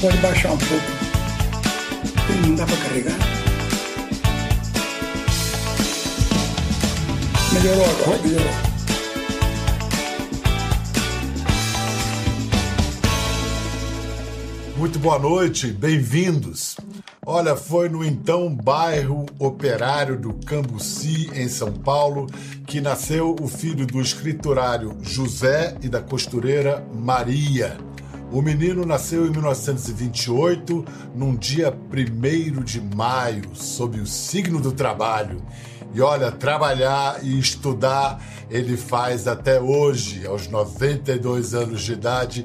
Pode baixar um pouco. Não dá para carregar? Melhorou agora, melhorou. Muito boa noite, bem-vindos. Olha, foi no então bairro operário do Cambuci, em São Paulo, que nasceu o filho do escriturário José e da costureira Maria. O menino nasceu em 1928, num dia 1 de maio, sob o signo do trabalho. E olha, trabalhar e estudar ele faz até hoje, aos 92 anos de idade,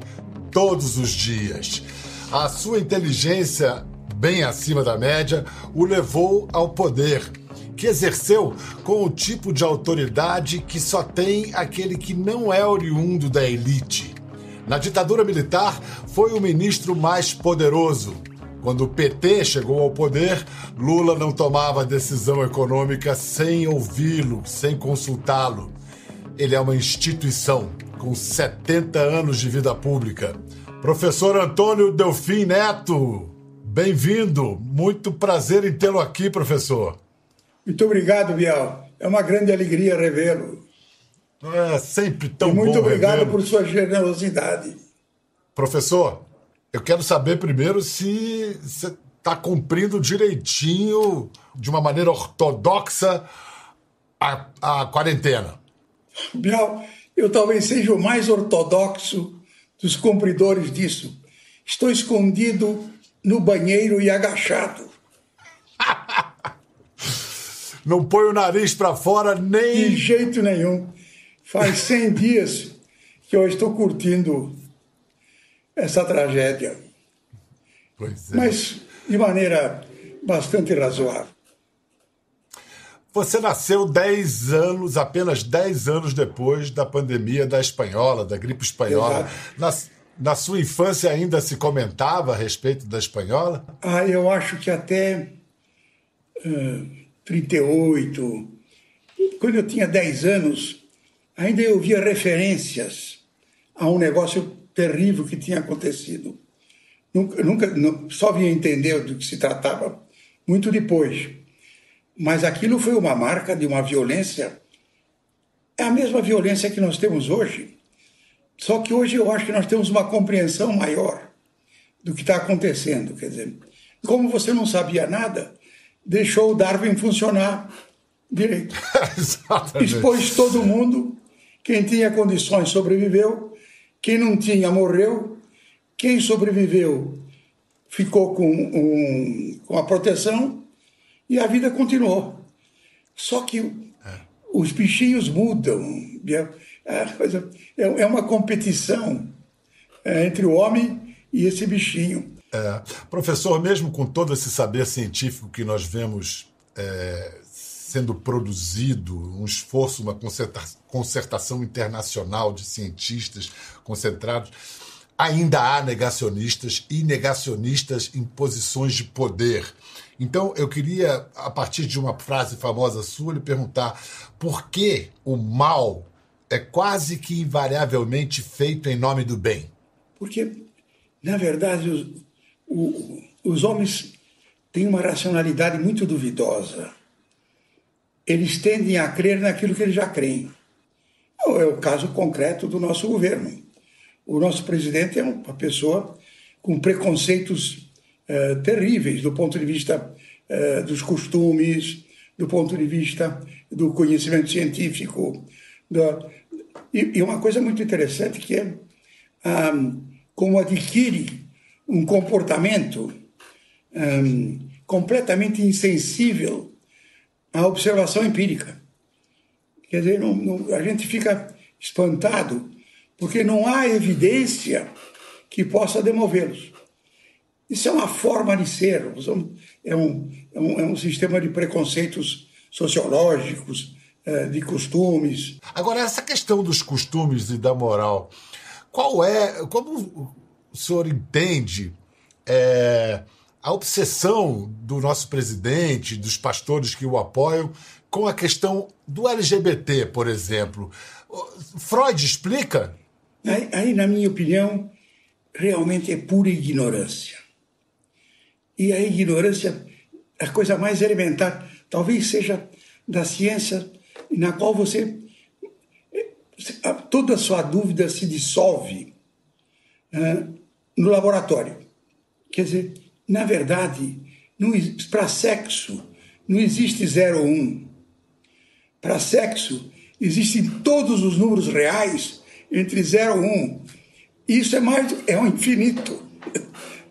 todos os dias. A sua inteligência bem acima da média, o levou ao poder, que exerceu com o tipo de autoridade que só tem aquele que não é oriundo da elite. Na ditadura militar, foi o ministro mais poderoso. Quando o PT chegou ao poder, Lula não tomava decisão econômica sem ouvi-lo, sem consultá-lo. Ele é uma instituição com 70 anos de vida pública. Professor Antônio Delfim Neto, Bem-vindo, muito prazer em tê-lo aqui, professor. Muito obrigado, Bial. É uma grande alegria revê-lo. É sempre tão e muito bom obrigado por sua generosidade. Professor, eu quero saber primeiro se você está cumprindo direitinho, de uma maneira ortodoxa, a, a quarentena. Bial, eu talvez seja o mais ortodoxo dos cumpridores disso. Estou escondido no banheiro e agachado. Não põe o nariz para fora nem. De jeito nenhum. Faz 100 dias que eu estou curtindo essa tragédia. Pois é. Mas de maneira bastante razoável. Você nasceu 10 anos, apenas 10 anos depois da pandemia da espanhola, da gripe espanhola. Nas, na sua infância ainda se comentava a respeito da espanhola? Ah, eu acho que até uh, 38, quando eu tinha 10 anos, ainda eu via referências a um negócio terrível que tinha acontecido. Nunca, nunca só vinha entender do que se tratava muito depois. Mas aquilo foi uma marca de uma violência, é a mesma violência que nós temos hoje só que hoje eu acho que nós temos uma compreensão maior do que está acontecendo. Quer dizer, como você não sabia nada, deixou o Darwin funcionar direito. Expôs todo mundo. Quem tinha condições sobreviveu. Quem não tinha morreu. Quem sobreviveu ficou com, um, com a proteção e a vida continuou. Só que é. os bichinhos mudam. É, é, é uma competição entre o homem e esse bichinho. É. Professor, mesmo com todo esse saber científico que nós vemos é, sendo produzido, um esforço, uma concertação internacional de cientistas concentrados, ainda há negacionistas e negacionistas em posições de poder. Então, eu queria, a partir de uma frase famosa sua, lhe perguntar por que o mal é quase que invariavelmente feito em nome do bem? Porque, na verdade, os, o, os homens têm uma racionalidade muito duvidosa. Eles tendem a crer naquilo que eles já creem. É o caso concreto do nosso governo. O nosso presidente é uma pessoa com preconceitos uh, terríveis do ponto de vista uh, dos costumes, do ponto de vista do conhecimento científico, e, e, uma coisa muito interessante que é um, como adquire um comportamento um, completamente insensível à observação empírica. Quer dizer, não, não, a gente fica espantado porque não há evidência que possa demovê-los. Isso é uma forma de ser, é um, é um, é um sistema de preconceitos sociológicos, é, de costumes. Agora, essa questão dos costumes e da moral, qual é, como o senhor entende é, a obsessão do nosso presidente, dos pastores que o apoiam, com a questão do LGBT, por exemplo? Freud explica? Aí, aí na minha opinião, realmente é pura ignorância. E a ignorância, a coisa mais elementar, talvez seja da ciência na qual você toda a sua dúvida se dissolve uh, no laboratório. Quer dizer, na verdade, para sexo não existe 0 ou 1. Um. Para sexo existem todos os números reais entre 0 e 1. Um. Isso é mais é um infinito.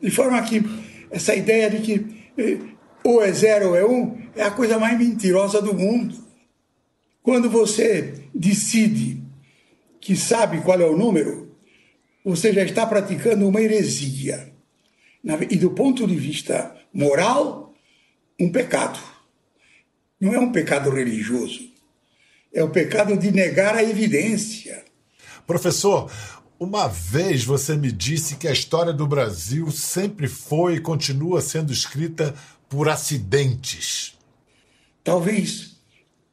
De forma que essa ideia de que eh, ou é zero ou é um é a coisa mais mentirosa do mundo. Quando você decide que sabe qual é o número, você já está praticando uma heresia. E do ponto de vista moral, um pecado. Não é um pecado religioso, é o pecado de negar a evidência. Professor, uma vez você me disse que a história do Brasil sempre foi e continua sendo escrita por acidentes. Talvez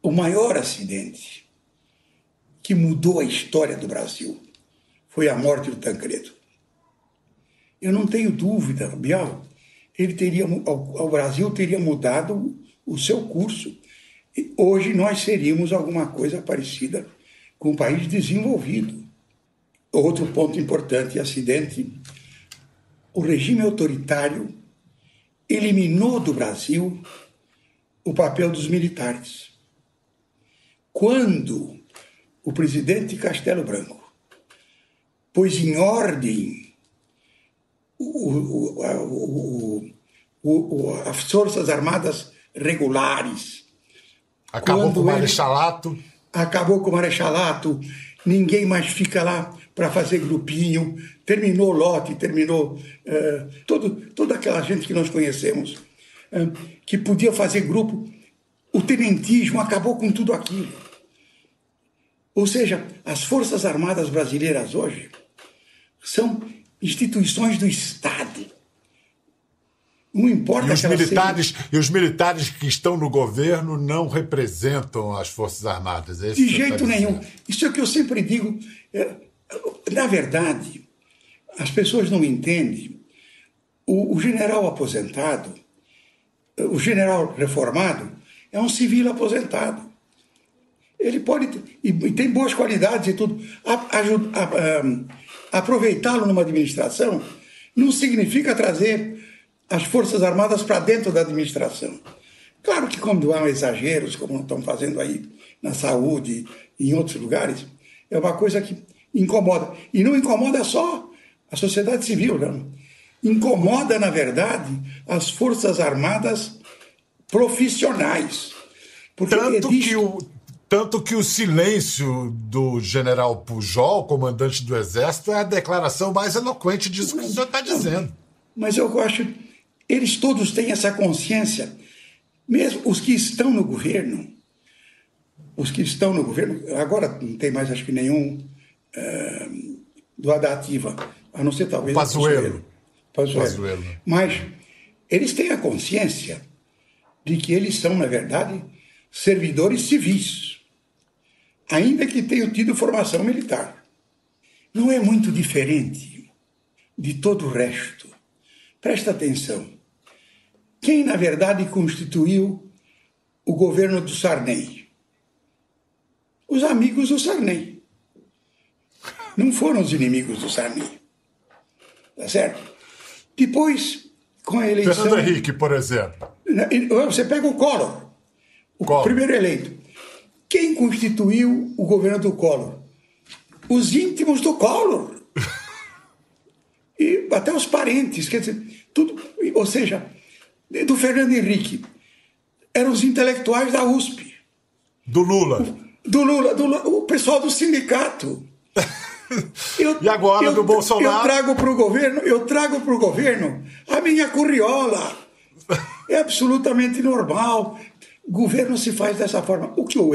o maior acidente que mudou a história do Brasil foi a morte do Tancredo. Eu não tenho dúvida, Bial, ele teria, o Brasil teria mudado o seu curso. E hoje nós seríamos alguma coisa parecida com um país desenvolvido. Outro ponto importante, acidente, o regime autoritário eliminou do Brasil o papel dos militares. Quando o presidente Castelo Branco pôs em ordem o, o, o, as Forças Armadas regulares. Acabou com o Marechalato. Acabou com o Marechalato. Ninguém mais fica lá para fazer grupinho. Terminou o lote, terminou uh, todo, toda aquela gente que nós conhecemos, uh, que podia fazer grupo. O tenentismo acabou com tudo aquilo. Ou seja, as Forças Armadas brasileiras hoje são instituições do Estado. Não importa e os militares. E os militares que estão no governo não representam as Forças Armadas. É De jeito nenhum. Isso é o que eu sempre digo. É, na verdade, as pessoas não entendem. O, o general aposentado, o general reformado, é um civil aposentado ele pode, e tem boas qualidades e tudo, aproveitá-lo numa administração não significa trazer as Forças Armadas para dentro da administração. Claro que quando há exageros, como estão fazendo aí na saúde e em outros lugares, é uma coisa que incomoda. E não incomoda só a sociedade civil, não. Incomoda, na verdade, as Forças Armadas profissionais. Porque Tanto existe... que o tanto que o silêncio do general Pujol, comandante do Exército, é a declaração mais eloquente disso que o senhor está dizendo. Mas eu acho eles todos têm essa consciência, mesmo os que estão no governo, os que estão no governo, agora não tem mais acho que nenhum uh, do Adativa, a não ser talvez Pazuello. Pazuello. Pazuello. Mas eles têm a consciência de que eles são, na verdade, servidores civis ainda que tenham tido formação militar. Não é muito diferente de todo o resto. Presta atenção. Quem, na verdade, constituiu o governo do Sarney? Os amigos do Sarney. Não foram os inimigos do Sarney. Tá certo? Depois, com a eleição. Fernando Henrique, por exemplo. Você pega o Collor, o Collor. primeiro eleito. Quem constituiu o governo do Collor? Os íntimos do Collor. E até os parentes, quer dizer, tudo. Ou seja, do Fernando Henrique. Eram os intelectuais da USP. Do Lula. do Lula, do Lula, o pessoal do sindicato. Eu, e agora eu, do Bolsonaro? Eu trago para o governo, eu trago para o governo a minha curriola. É absolutamente normal governo se faz dessa forma. O que o,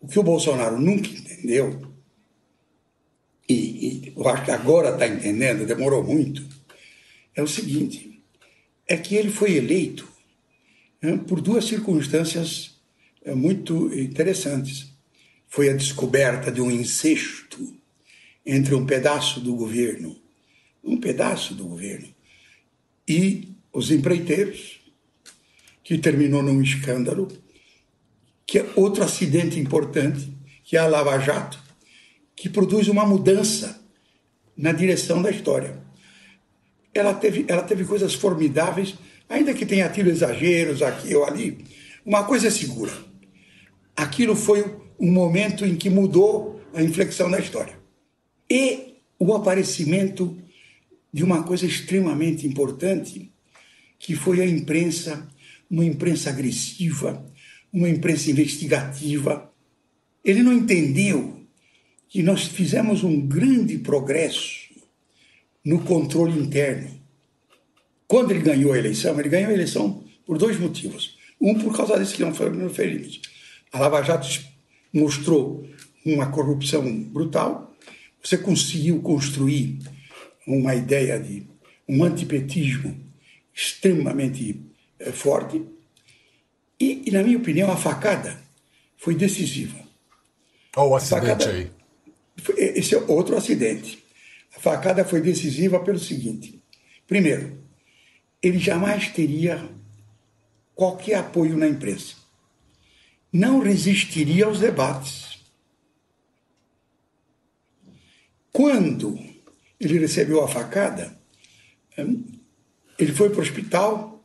o, que o Bolsonaro nunca entendeu, e, e eu acho que agora está entendendo, demorou muito, é o seguinte: é que ele foi eleito né, por duas circunstâncias é, muito interessantes. Foi a descoberta de um incesto entre um pedaço do governo, um pedaço do governo, e os empreiteiros, que terminou num escândalo, que é outro acidente importante, que é a Lava Jato, que produz uma mudança na direção da história. Ela teve, ela teve coisas formidáveis, ainda que tenha tido exageros aqui ou ali. Uma coisa é segura: aquilo foi um momento em que mudou a inflexão da história. E o aparecimento de uma coisa extremamente importante, que foi a imprensa, uma imprensa agressiva, uma imprensa investigativa. Ele não entendeu que nós fizemos um grande progresso no controle interno. Quando ele ganhou a eleição, ele ganhou a eleição por dois motivos. Um, por causa desse que não foi no limite. A Lava Jato mostrou uma corrupção brutal, você conseguiu construir uma ideia de um antipetismo extremamente é, forte. E, e, na minha opinião, a facada foi decisiva. Olha o acidente facada, aí. Esse é outro acidente. Facada foi decisiva pelo seguinte: primeiro, ele jamais teria qualquer apoio na imprensa. Não resistiria aos debates. Quando ele recebeu a facada, hum, ele foi para o hospital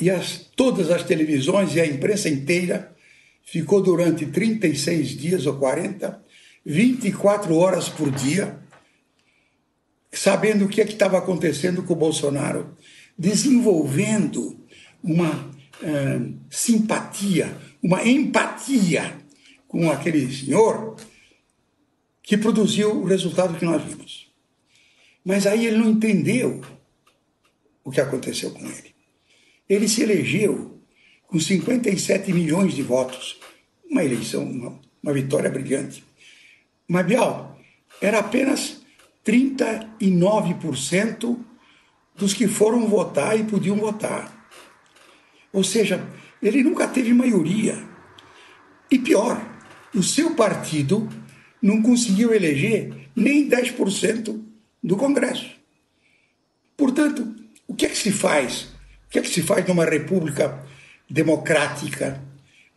e as, todas as televisões e a imprensa inteira ficou durante 36 dias ou 40, 24 horas por dia, sabendo o que é estava acontecendo com o Bolsonaro, desenvolvendo uma uh, simpatia, uma empatia com aquele senhor que produziu o resultado que nós vimos. Mas aí ele não entendeu o que aconteceu com ele. Ele se elegeu com 57 milhões de votos, uma eleição, uma, uma vitória brilhante. Mas, Bial, era apenas 39% dos que foram votar e podiam votar. Ou seja, ele nunca teve maioria. E pior, o seu partido não conseguiu eleger nem 10% do Congresso. Portanto, o que é que se faz? O que é que se faz numa república democrática,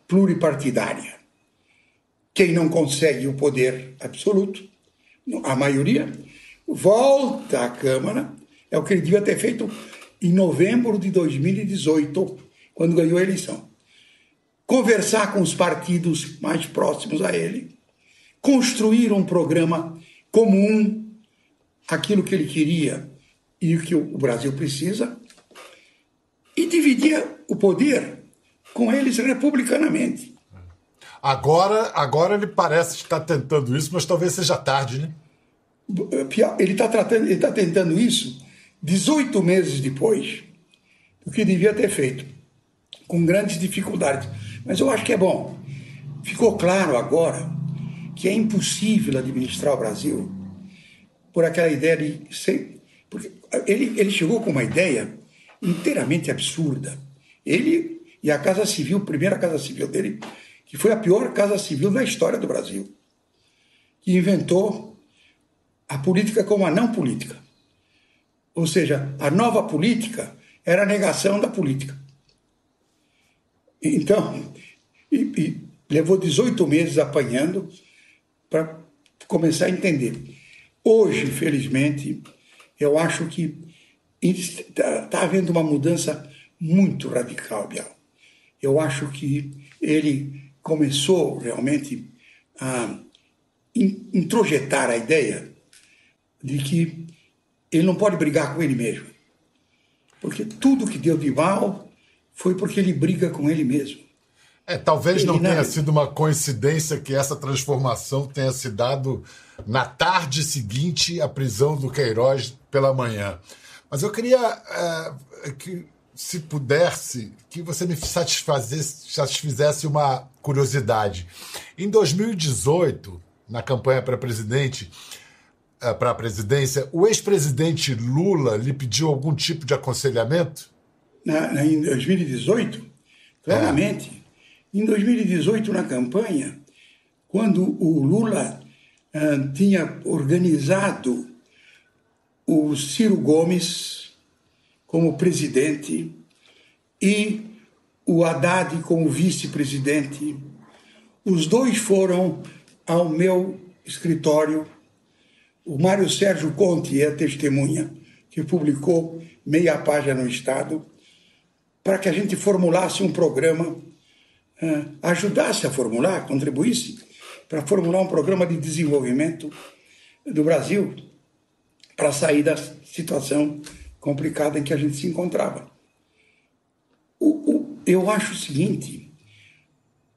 pluripartidária? Quem não consegue o poder absoluto, a maioria, volta à Câmara, é o que ele devia ter feito em novembro de 2018, quando ganhou a eleição. Conversar com os partidos mais próximos a ele, construir um programa comum aquilo que ele queria e o que o Brasil precisa, e dividia o poder com eles republicanamente. Agora, agora ele parece estar tentando isso, mas talvez seja tarde, né? Ele está tratando, ele está tentando isso 18 meses depois do que devia ter feito, com grandes dificuldades. Mas eu acho que é bom. Ficou claro agora que é impossível administrar o Brasil por aquela ideia de ser. Porque ele, ele chegou com uma ideia inteiramente absurda. Ele e a Casa Civil, primeira Casa Civil dele, que foi a pior Casa Civil da história do Brasil, que inventou a política como a não política. Ou seja, a nova política era a negação da política. Então, e, e levou 18 meses apanhando para começar a entender. Hoje, infelizmente, eu acho que está tá havendo uma mudança muito radical, Bial. Eu acho que ele começou realmente a introjetar a ideia de que ele não pode brigar com ele mesmo. Porque tudo que deu de mal foi porque ele briga com ele mesmo. É, talvez não tenha sido uma coincidência que essa transformação tenha se dado na tarde seguinte à prisão do Queiroz pela manhã. Mas eu queria é, que, se pudesse, que você me satisfizesse uma curiosidade. Em 2018, na campanha para presidente, é, para a presidência, o ex-presidente Lula lhe pediu algum tipo de aconselhamento? Na, em 2018, claramente. É. Em 2018, na campanha, quando o Lula uh, tinha organizado o Ciro Gomes como presidente e o Haddad como vice-presidente. Os dois foram ao meu escritório. O Mário Sérgio Conte é testemunha, que publicou meia página no Estado, para que a gente formulasse um programa, eh, ajudasse a formular, contribuísse para formular um programa de desenvolvimento do Brasil para sair da situação complicada em que a gente se encontrava. O, o, eu acho o seguinte: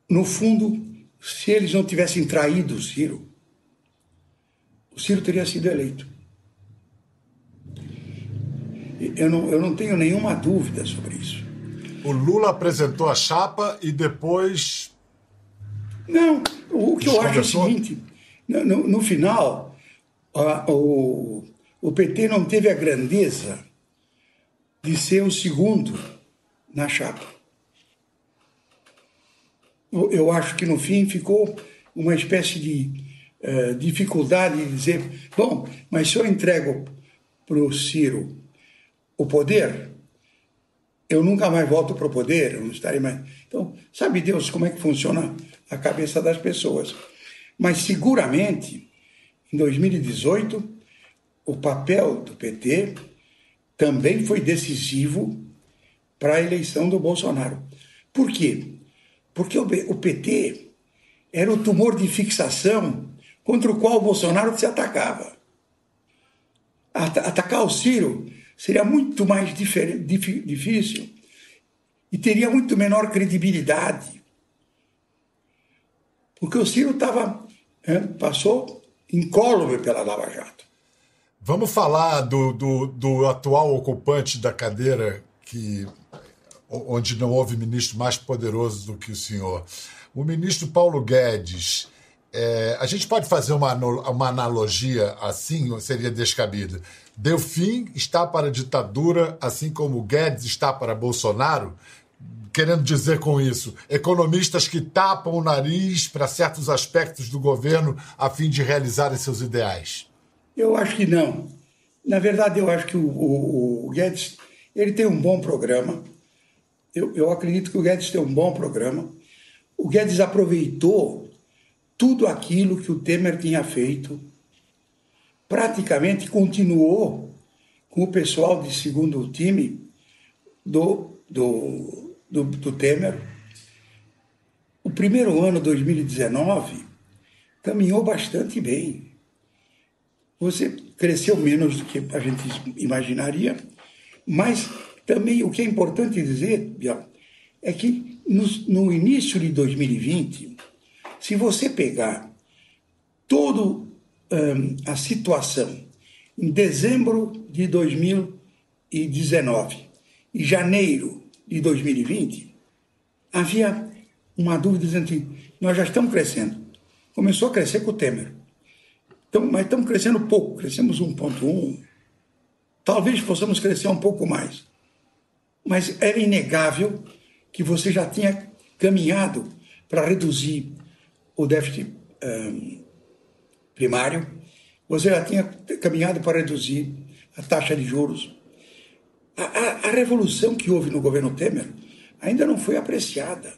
no fundo, se eles não tivessem traído o Ciro, o Ciro teria sido eleito. Eu não, eu não tenho nenhuma dúvida sobre isso. O Lula apresentou a chapa e depois. Não, o que eu acho é o seguinte: no, no, final, a, o, o PT não teve a grandeza de ser o segundo na chapa. Eu acho que no fim ficou uma espécie de uh, dificuldade de dizer: bom, mas se eu entrego para o Ciro o poder, eu nunca mais volto para o poder, eu não estarei mais. Então, sabe Deus como é que funciona a cabeça das pessoas. Mas seguramente, em 2018, o papel do PT também foi decisivo para a eleição do Bolsonaro. Por quê? Porque o PT era o tumor de fixação contra o qual o Bolsonaro se atacava. Atacar o Ciro seria muito mais difícil e teria muito menor credibilidade. Porque o Ciro estava, passou incólume pela Lava Jato. Vamos falar do, do, do, atual ocupante da cadeira, que, onde não houve ministro mais poderoso do que o senhor. O ministro Paulo Guedes. É, a gente pode fazer uma, uma analogia assim, ou seria descabida? Delfim está para a ditadura, assim como Guedes está para Bolsonaro? Querendo dizer com isso, economistas que tapam o nariz para certos aspectos do governo a fim de realizarem seus ideais. Eu acho que não. Na verdade, eu acho que o, o, o Guedes ele tem um bom programa. Eu, eu acredito que o Guedes tem um bom programa. O Guedes aproveitou tudo aquilo que o Temer tinha feito, praticamente continuou com o pessoal de segundo time do, do, do, do Temer. O primeiro ano, 2019, caminhou bastante bem você cresceu menos do que a gente imaginaria, mas também o que é importante dizer, é que no, no início de 2020, se você pegar toda um, a situação em dezembro de 2019 e janeiro de 2020, havia uma dúvida dizendo que nós já estamos crescendo. Começou a crescer com o Temer. Então, mas estamos crescendo pouco, crescemos 1,1. Talvez possamos crescer um pouco mais. Mas era inegável que você já tinha caminhado para reduzir o déficit um, primário, você já tinha caminhado para reduzir a taxa de juros. A, a, a revolução que houve no governo Temer ainda não foi apreciada.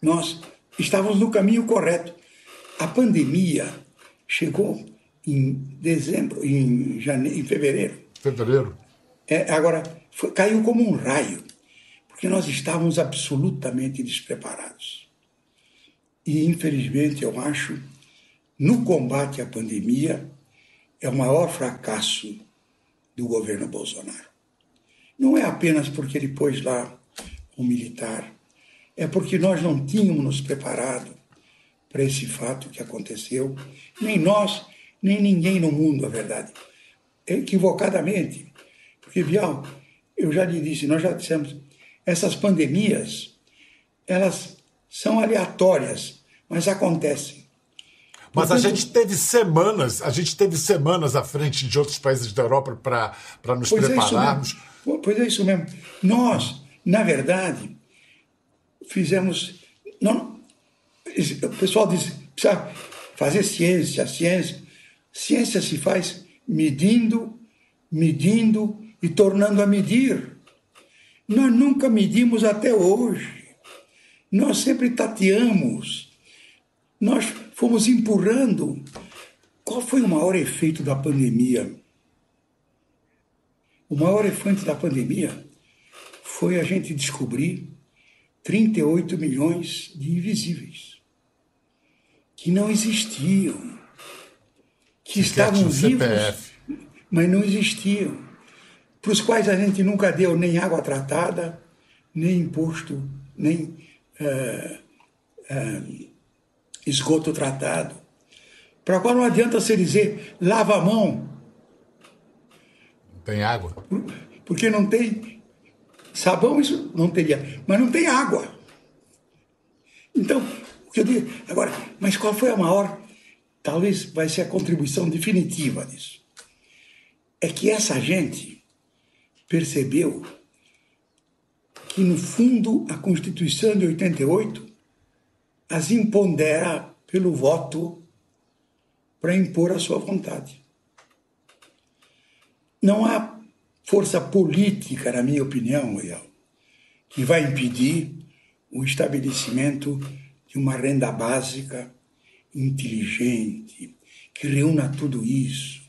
Nós estávamos no caminho correto. A pandemia chegou em dezembro, em, janeiro, em fevereiro. Fevereiro. É, agora, foi, caiu como um raio, porque nós estávamos absolutamente despreparados. E, infelizmente, eu acho, no combate à pandemia, é o maior fracasso do governo Bolsonaro. Não é apenas porque ele pôs lá um militar, é porque nós não tínhamos nos preparado para esse fato que aconteceu. Nem nós, nem ninguém no mundo, a verdade. Equivocadamente. Porque, Bial, eu já lhe disse, nós já dissemos, essas pandemias, elas são aleatórias, mas acontecem. Mas a gente teve semanas, a gente teve semanas à frente de outros países da Europa para nos pois prepararmos. É pois é isso mesmo. Nós, na verdade, fizemos. Não, o pessoal diz, precisa fazer ciência, ciência. Ciência se faz medindo, medindo e tornando a medir. Nós nunca medimos até hoje. Nós sempre tateamos. Nós fomos empurrando. Qual foi o maior efeito da pandemia? O maior efeito da pandemia foi a gente descobrir 38 milhões de invisíveis que não existiam, que estavam vivos, mas não existiam, para os quais a gente nunca deu nem água tratada, nem imposto, nem uh, uh, esgoto tratado. Para qual não adianta você dizer lava a mão. Não tem água. Porque não tem sabão, isso não teria, mas não tem água. Então, o que eu digo agora, mas qual foi a maior? Talvez vai ser a contribuição definitiva disso. É que essa gente percebeu que, no fundo, a Constituição de 88 as impondera pelo voto para impor a sua vontade. Não há força política, na minha opinião, Miguel, que vai impedir o estabelecimento de uma renda básica inteligente, que reúna tudo isso,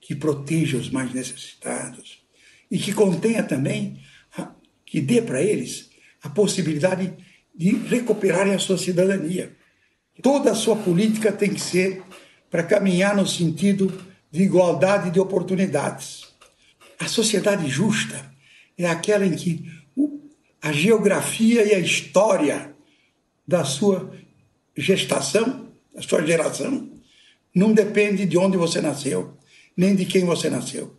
que proteja os mais necessitados e que contenha também, que dê para eles a possibilidade de recuperarem a sua cidadania. Toda a sua política tem que ser para caminhar no sentido de igualdade de oportunidades. A sociedade justa é aquela em que a geografia e a história da sua gestação, da sua geração, não depende de onde você nasceu, nem de quem você nasceu.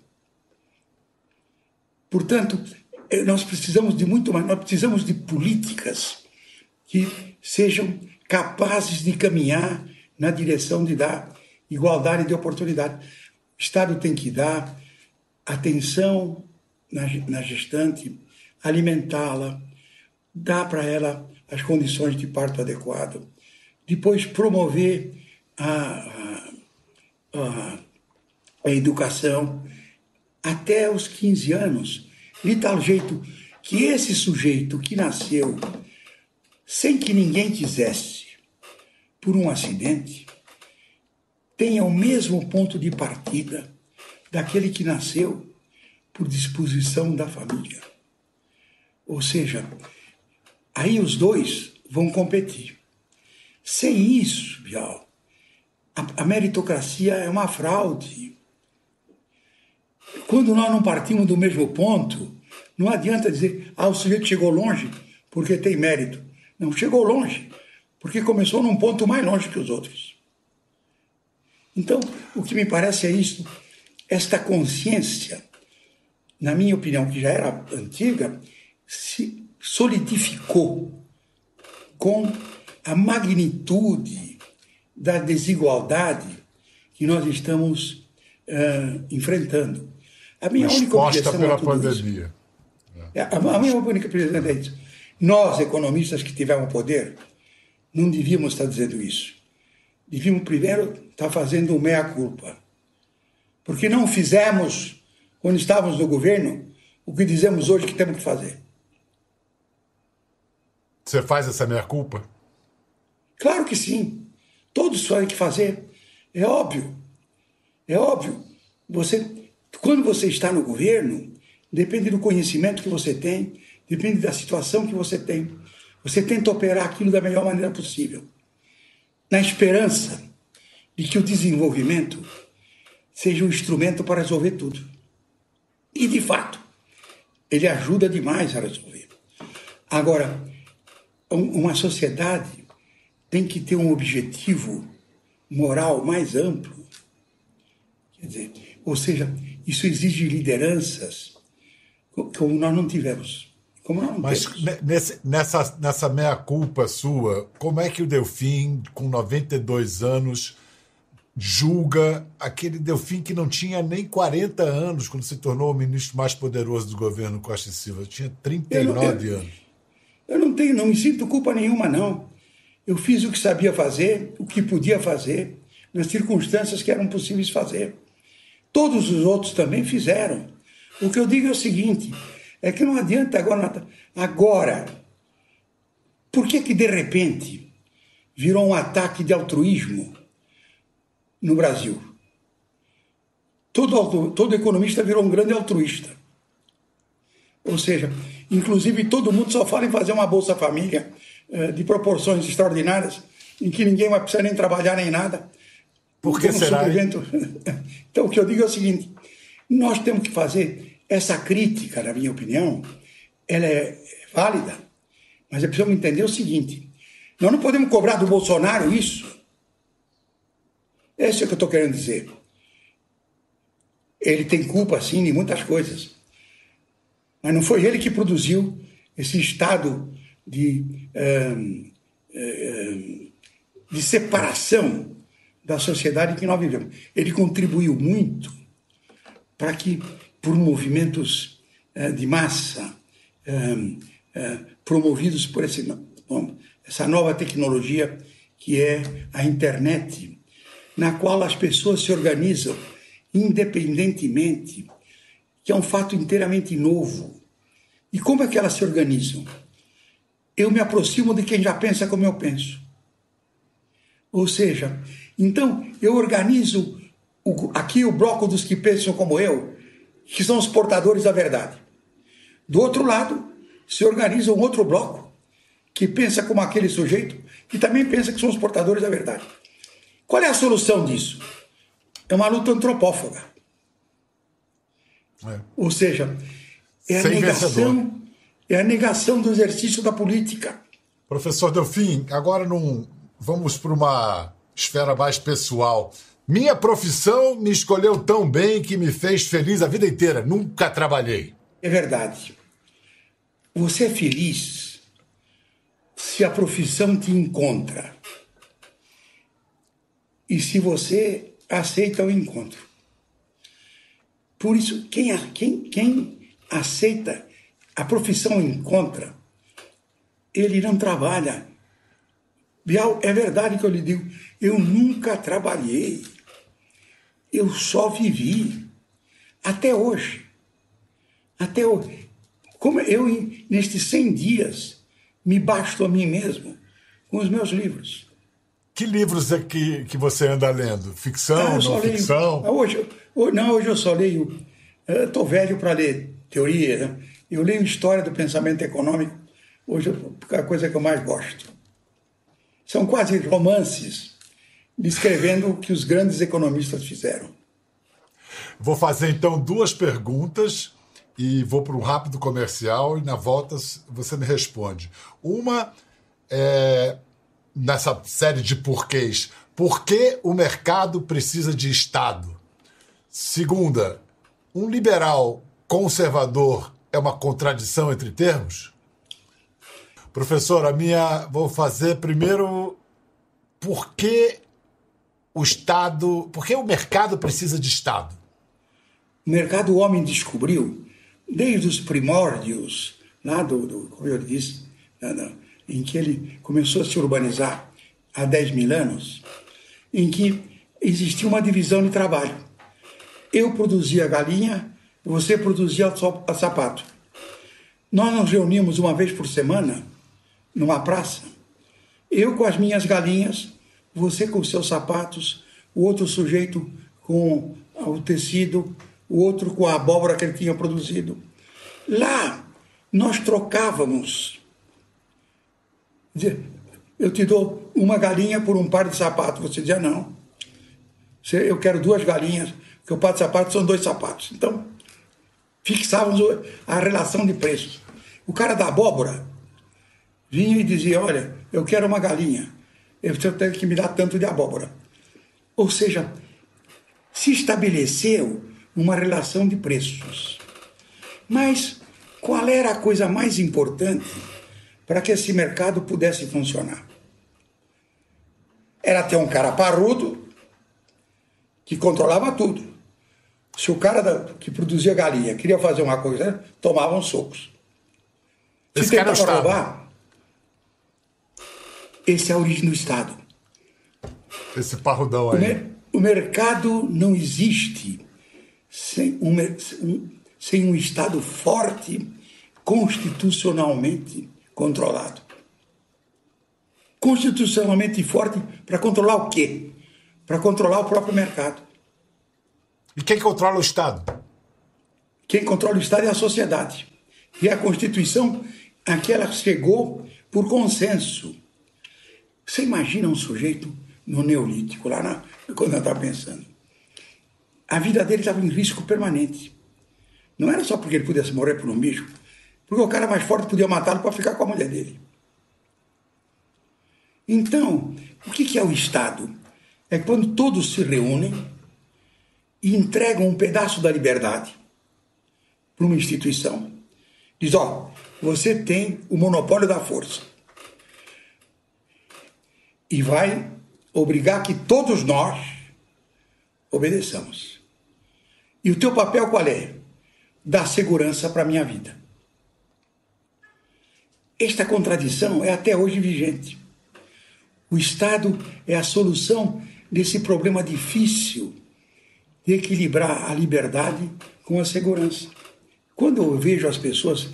Portanto, eh, nós precisamos de muito mais, nós precisamos de políticas que sejam capazes de caminhar na direção de dar igualdade de oportunidade. O Estado tem que dar atenção na, na gestante, alimentá-la, dar para ela as condições de parto adequado, depois promover a, a, a, educação até os 15 anos, de tal jeito que esse sujeito que nasceu sem que ninguém quisesse, por um acidente, tenha o mesmo ponto de partida daquele que nasceu por disposição da família. Ou seja, aí os dois vão competir. Sem isso, Bial, a, meritocracia é uma fraude. Quando nós não partimos do mesmo ponto, não adianta dizer, ah, o sujeito chegou longe porque tem mérito. Não, chegou longe, porque começou num ponto mais longe que os outros. Então, o que me parece é isso, esta consciência, na minha opinião, que já era antiga, se solidificou com a magnitude da desigualdade que nós estamos uh, enfrentando. A minha Exposta única objeção pela pandemia. Isso, é, a, a minha única objeção é isso. Nós, economistas que tivemos poder, não devíamos estar dizendo isso. Devíamos primeiro estar fazendo meia-culpa. Porque não fizemos, quando estávamos no governo, o que dizemos hoje que temos que fazer. Você faz essa meia-culpa? Claro que sim. Todos têm que fazer. É óbvio. É óbvio. Você, quando você está no governo, depende do conhecimento que você tem, depende da situação que você tem. Você tenta operar aquilo da melhor maneira possível, na esperança de que o desenvolvimento seja um instrumento para resolver tudo. E, de fato, ele ajuda demais a resolver. Agora, uma sociedade tem que ter um objetivo moral mais amplo. Quer dizer, ou seja, isso exige lideranças como nós não tivemos. Mas nesse, nessa, nessa meia-culpa sua, como é que o Delfim, com 92 anos, julga aquele Delfim que não tinha nem 40 anos quando se tornou o ministro mais poderoso do governo Costa e Silva? Tinha 39 eu não, eu, anos. Eu não tenho, não me sinto culpa nenhuma, não. Eu fiz o que sabia fazer, o que podia fazer, nas circunstâncias que eram possíveis fazer. Todos os outros também fizeram. O que eu digo é o seguinte: é que não adianta agora. Agora, por que que de repente virou um ataque de altruísmo no Brasil? Todo, todo economista virou um grande altruísta. Ou seja, inclusive todo mundo só fala em fazer uma Bolsa Família eh, de proporções extraordinárias, em que ninguém vai precisar nem trabalhar nem nada. Por que será? Então, o que eu digo é o seguinte: nós temos que fazer essa crítica, na minha opinião, ela é válida, mas é preciso entender o seguinte: nós não podemos cobrar do Bolsonaro isso. Esse é o que eu estou querendo dizer. Ele tem culpa, sim, de muitas coisas. Mas não foi ele que produziu esse estado de, de separação da sociedade que nós vivemos. Ele contribuiu muito para que, por movimentos eh, de massa, eh, eh, promovidos por essa nova tecnologia que é a internet, na qual as pessoas se organizam independentemente, que é um fato inteiramente novo. E como é que elas se organizam? Eu me aproximo de quem já pensa como eu penso. Ou seja, então eu organizo o, aqui o bloco dos que pensam como eu, que são os portadores da verdade. Do outro lado, se organiza um outro bloco que pensa como aquele sujeito, que também pensa que são os portadores da verdade. Qual é a solução disso? É uma luta antropófaga. É. Ou seja, é a negação, é a negação do exercício da política. Professor Delfim, agora num, vamos para uma esfera mais pessoal. Minha profissão me escolheu tão bem que me fez feliz a vida inteira. Nunca trabalhei. É verdade. Você é feliz se a profissão te encontra e se você aceita o encontro. Por isso, quem, quem, quem aceita a profissão encontra, ele não trabalha. Bial, é verdade que eu lhe digo, eu nunca trabalhei, eu só vivi, até hoje. Até hoje. Como eu, nestes 100 dias, me basto a mim mesmo com os meus livros. Que livros é que, que você anda lendo? Ficção, ah, não leio, ficção? Ah, hoje, hoje, não, hoje eu só leio. Estou velho para ler teoria. Né? Eu leio história do pensamento econômico. Hoje é a coisa que eu mais gosto. São quase romances descrevendo o que os grandes economistas fizeram. Vou fazer então duas perguntas e vou para um rápido comercial e na volta você me responde. Uma é nessa série de porquês. Por que o mercado precisa de Estado? Segunda, um liberal conservador é uma contradição entre termos? Professor, a minha. Vou fazer primeiro. Por que o Estado. Por que o mercado precisa de Estado? O mercado o homem descobriu, desde os primórdios, lá do, do como eu disse, em que ele começou a se urbanizar há 10 mil anos, em que existia uma divisão de trabalho. Eu produzia galinha, você produzia sapato. Nós nos reuníamos uma vez por semana numa praça, eu com as minhas galinhas, você com seus sapatos, o outro sujeito com o tecido, o outro com a abóbora que ele tinha produzido. Lá nós trocávamos eu te dou uma galinha por um par de sapatos. Você dizia, não. Eu quero duas galinhas, porque o par de sapatos são dois sapatos. Então, fixávamos a relação de preços. O cara da abóbora vinha e dizia, olha, eu quero uma galinha. Eu tenho que me dar tanto de abóbora. Ou seja, se estabeleceu uma relação de preços. Mas qual era a coisa mais importante para que esse mercado pudesse funcionar. Era ter um cara parrudo que controlava tudo. Se o cara que produzia galinha queria fazer uma coisa, tomavam socos. Se esse tentava cara roubar, esse é a origem do Estado. Esse parrudão aí. O, mer o mercado não existe sem, um, sem um Estado forte, constitucionalmente controlado. Constitucionalmente forte para controlar o quê? Para controlar o próprio mercado. E quem controla o Estado? Quem controla o Estado é a sociedade. E a Constituição, aquela chegou por consenso. Você imagina um sujeito no Neolítico, lá na, quando eu estava pensando. A vida dele estava em risco permanente. Não era só porque ele pudesse morrer por um bicho, porque o cara mais forte podia matá-lo para ficar com a mulher dele. Então, o que é o Estado? É quando todos se reúnem e entregam um pedaço da liberdade para uma instituição. Diz: ó, você tem o monopólio da força. E vai obrigar que todos nós obedeçamos. E o teu papel qual é? Dar segurança para a minha vida. Esta contradição é até hoje vigente. O Estado é a solução desse problema difícil de equilibrar a liberdade com a segurança. Quando eu vejo as pessoas,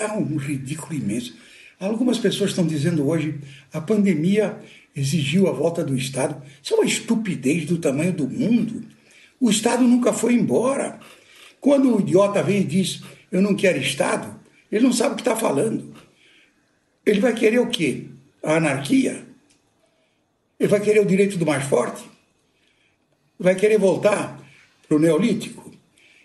há um ridículo imenso. Algumas pessoas estão dizendo hoje a pandemia exigiu a volta do Estado. Isso é uma estupidez do tamanho do mundo. O Estado nunca foi embora. Quando o idiota vem e diz eu não quero Estado, ele não sabe o que está falando. Ele vai querer o quê? A anarquia? Ele vai querer o direito do mais forte? Vai querer voltar para o neolítico?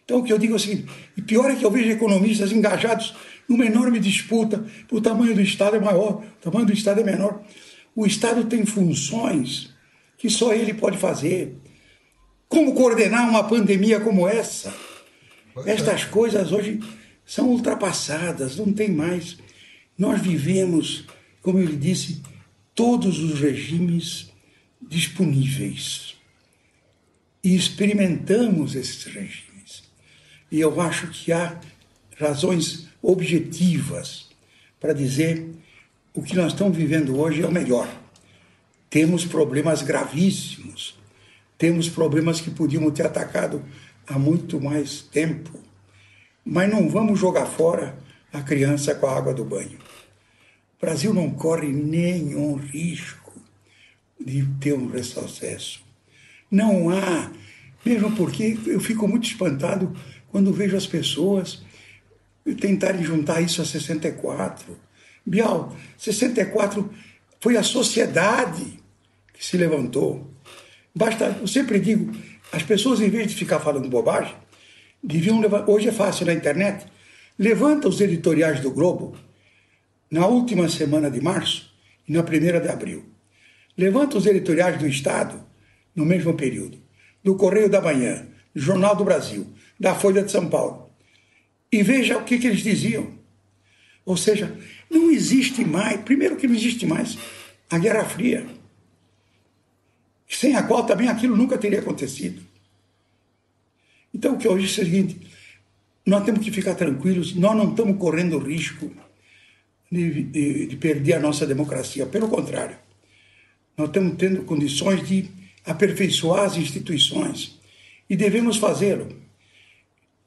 Então, o que eu digo é o seguinte: e pior é que eu vejo economistas engajados numa enorme disputa, o tamanho do Estado é maior, o tamanho do Estado é menor. O Estado tem funções que só ele pode fazer. Como coordenar uma pandemia como essa? Estas coisas hoje são ultrapassadas, não tem mais. Nós vivemos, como ele disse, todos os regimes disponíveis e experimentamos esses regimes. E eu acho que há razões objetivas para dizer o que nós estamos vivendo hoje é o melhor. Temos problemas gravíssimos, temos problemas que podíamos ter atacado há muito mais tempo, mas não vamos jogar fora a criança com a água do banho. O Brasil não corre nenhum risco de ter um retrocesso. Não há, mesmo porque eu fico muito espantado quando vejo as pessoas tentarem juntar isso a 64. Bial, 64 foi a sociedade que se levantou. Basta, eu sempre digo, as pessoas, em vez de ficar falando bobagem, deviam levar. Hoje é fácil na internet. Levanta os editoriais do Globo na última semana de março e na primeira de abril. Levanta os editoriais do Estado no mesmo período. Do Correio da Manhã, Jornal do Brasil, da Folha de São Paulo. E veja o que, que eles diziam. Ou seja, não existe mais, primeiro que não existe mais a Guerra Fria, sem a qual também aquilo nunca teria acontecido. Então o que eu disse é o seguinte: nós temos que ficar tranquilos, nós não estamos correndo risco de, de, de perder a nossa democracia, pelo contrário, nós estamos tendo condições de aperfeiçoar as instituições e devemos fazê-lo.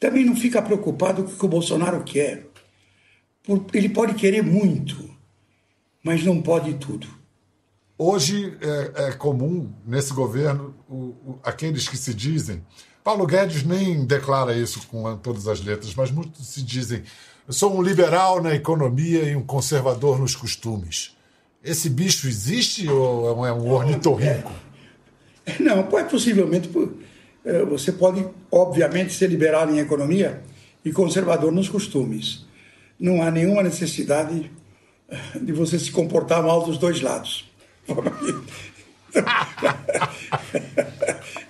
Também não fica preocupado com o que o Bolsonaro quer. Ele pode querer muito, mas não pode tudo. Hoje é, é comum nesse governo o, o, aqueles que se dizem. Paulo Guedes nem declara isso com todas as letras, mas muitos se dizem: eu sou um liberal na economia e um conservador nos costumes. Esse bicho existe ou é um ornitorrinco? É, não, é possivelmente é, você pode, obviamente, ser liberal em economia e conservador nos costumes. Não há nenhuma necessidade eh, de você se comportar mal dos dois lados.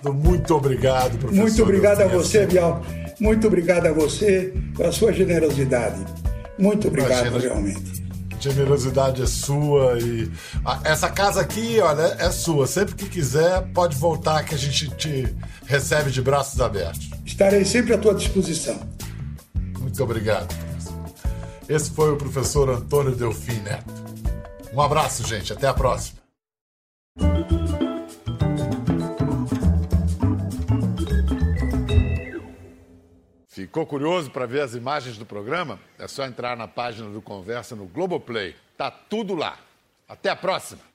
Muito obrigado, professor. Muito obrigado a você, Bial. Muito obrigado a você pela sua generosidade. Muito obrigado, Imagina, realmente. Generosidade é sua e essa casa aqui, olha, é sua. Sempre que quiser, pode voltar que a gente te recebe de braços abertos. Estarei sempre à tua disposição. Muito obrigado. Esse foi o professor Antônio Delfim Neto. Um abraço, gente. Até a próxima. Ficou curioso para ver as imagens do programa? É só entrar na página do Conversa no Globoplay. Tá tudo lá. Até a próxima!